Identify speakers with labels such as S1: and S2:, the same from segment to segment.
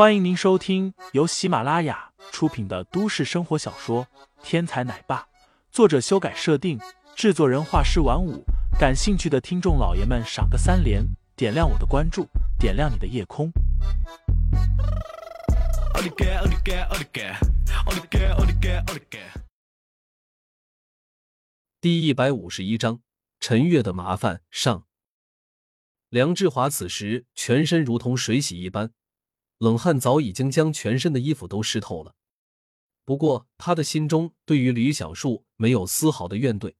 S1: 欢迎您收听由喜马拉雅出品的都市生活小说《天才奶爸》，作者修改设定，制作人画师晚舞。感兴趣的听众老爷们，赏个三连，点亮我的关注，点亮你的夜空。
S2: 第一百五十一章：陈月的麻烦上。梁志华此时全身如同水洗一般。冷汗早已经将全身的衣服都湿透了，不过他的心中对于吕小树没有丝毫的怨怼，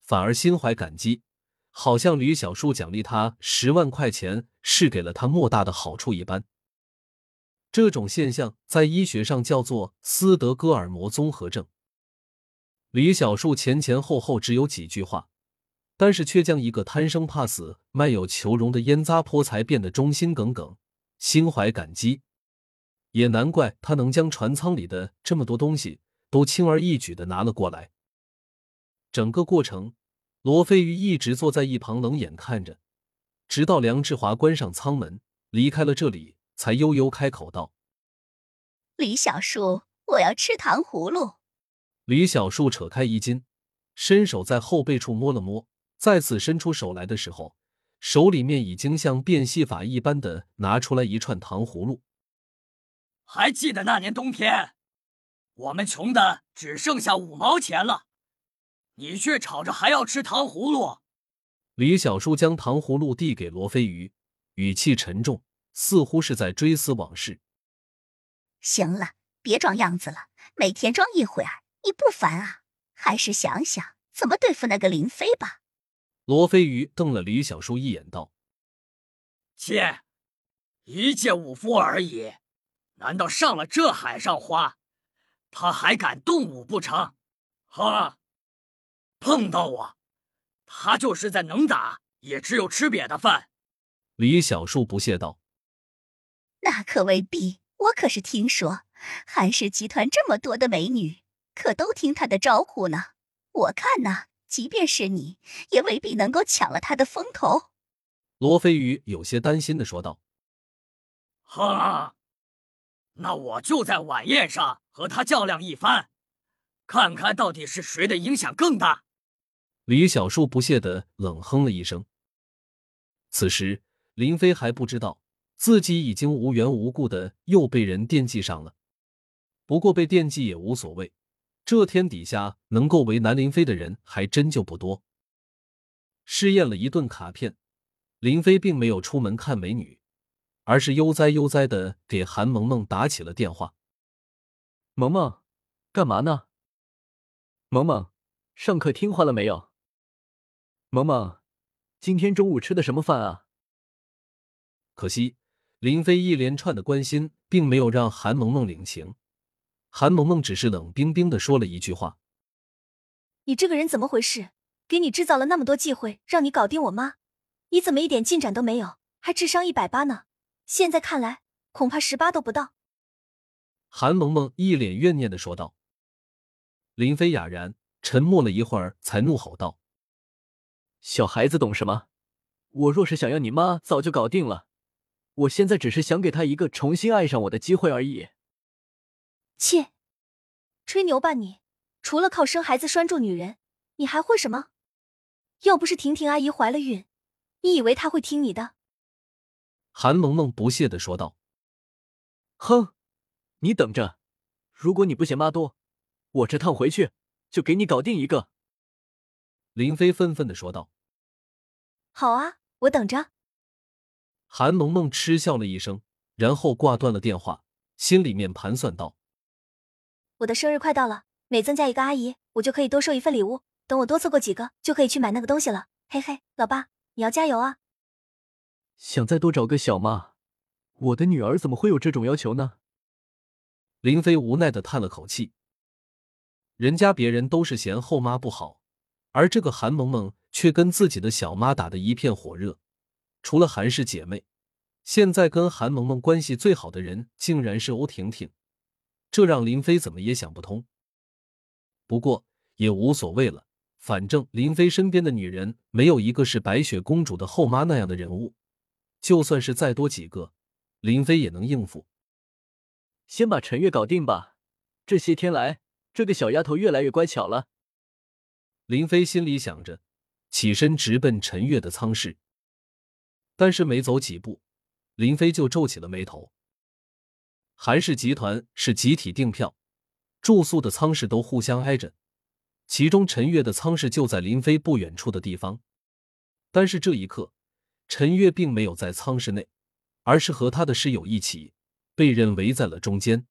S2: 反而心怀感激，好像吕小树奖励他十万块钱是给了他莫大的好处一般。这种现象在医学上叫做斯德哥尔摩综合症。吕小树前前后后只有几句话，但是却将一个贪生怕死、卖友求荣的烟渣泼才变得忠心耿耿。心怀感激，也难怪他能将船舱里的这么多东西都轻而易举的拿了过来。整个过程，罗飞鱼一直坐在一旁冷眼看着，直到梁志华关上舱门离开了这里，才悠悠开口道：“
S3: 李小树，我要吃糖葫芦。”
S2: 李小树扯开衣襟，伸手在后背处摸了摸，再次伸出手来的时候。手里面已经像变戏法一般的拿出来一串糖葫芦。
S4: 还记得那年冬天，我们穷的只剩下五毛钱了，你却吵着还要吃糖葫芦。
S2: 李小叔将糖葫芦递给罗飞鱼，语气沉重，似乎是在追思往事。
S3: 行了，别装样子了，每天装一会儿，你不烦啊？还是想想怎么对付那个林飞吧。
S2: 罗飞鱼瞪了李小叔一眼，道：“
S4: 切，一介武夫而已，难道上了这海上花，他还敢动武不成？哈，碰到我，他就是在能打，也只有吃瘪的饭。”
S2: 李小树不屑道：“
S3: 那可未必，我可是听说韩氏集团这么多的美女，可都听他的招呼呢。我看呢。”即便是你，也未必能够抢了他的风头。”
S2: 罗飞鱼有些担心的说道。
S4: “哈，那我就在晚宴上和他较量一番，看看到底是谁的影响更大。”
S2: 李小树不屑的冷哼了一声。此时林飞还不知道自己已经无缘无故的又被人惦记上了，不过被惦记也无所谓。这天底下能够为难林飞的人还真就不多。试验了一顿卡片，林飞并没有出门看美女，而是悠哉悠哉的给韩萌萌打起了电话。
S5: 萌萌，干嘛呢？萌萌，上课听话了没有？萌萌，今天中午吃的什么饭啊？
S2: 可惜林飞一连串的关心，并没有让韩萌萌领情。韩萌萌只是冷冰冰的说了一句话：“
S6: 你这个人怎么回事？给你制造了那么多忌讳，让你搞定我妈，你怎么一点进展都没有？还智商一百八呢？现在看来，恐怕十八都不到。”
S2: 韩萌萌一脸怨念的说道。林飞哑然，沉默了一会儿，才怒吼道：“
S5: 小孩子懂什么？我若是想要你妈，早就搞定了。我现在只是想给她一个重新爱上我的机会而已。”
S6: 切，吹牛吧你！除了靠生孩子拴住女人，你还会什么？要不是婷婷阿姨怀了孕，你以为她会听你的？
S2: 韩萌萌不屑的说道。
S5: 哼，你等着，如果你不嫌妈多，我这趟回去就给你搞定一个。
S2: 林飞愤愤的说道。
S6: 好啊，我等着。
S2: 韩萌萌嗤笑了一声，然后挂断了电话，心里面盘算道。
S6: 我的生日快到了，每增加一个阿姨，我就可以多收一份礼物。等我多凑够几个，就可以去买那个东西了。嘿嘿，老爸，你要加油啊！
S5: 想再多找个小妈，我的女儿怎么会有这种要求呢？
S2: 林飞无奈的叹了口气。人家别人都是嫌后妈不好，而这个韩萌萌却跟自己的小妈打得一片火热。除了韩氏姐妹，现在跟韩萌萌关系最好的人，竟然是欧婷婷。这让林飞怎么也想不通，不过也无所谓了，反正林飞身边的女人没有一个是白雪公主的后妈那样的人物，就算是再多几个，林飞也能应付。
S5: 先把陈月搞定吧。这些天来，这个小丫头越来越乖巧了。
S2: 林飞心里想着，起身直奔陈月的舱室。但是没走几步，林飞就皱起了眉头。韩氏集团是集体订票，住宿的舱室都互相挨着，其中陈月的舱室就在林飞不远处的地方。但是这一刻，陈月并没有在舱室内，而是和他的室友一起被人围在了中间。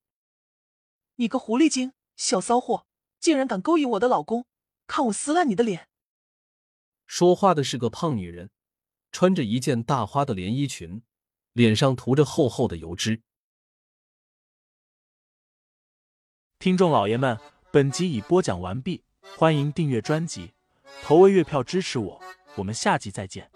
S7: 你个狐狸精，小骚货，竟然敢勾引我的老公！看我撕烂你的脸！
S2: 说话的是个胖女人，穿着一件大花的连衣裙，脸上涂着厚厚的油脂。
S1: 听众老爷们，本集已播讲完毕，欢迎订阅专辑，投喂月票支持我，我们下集再见。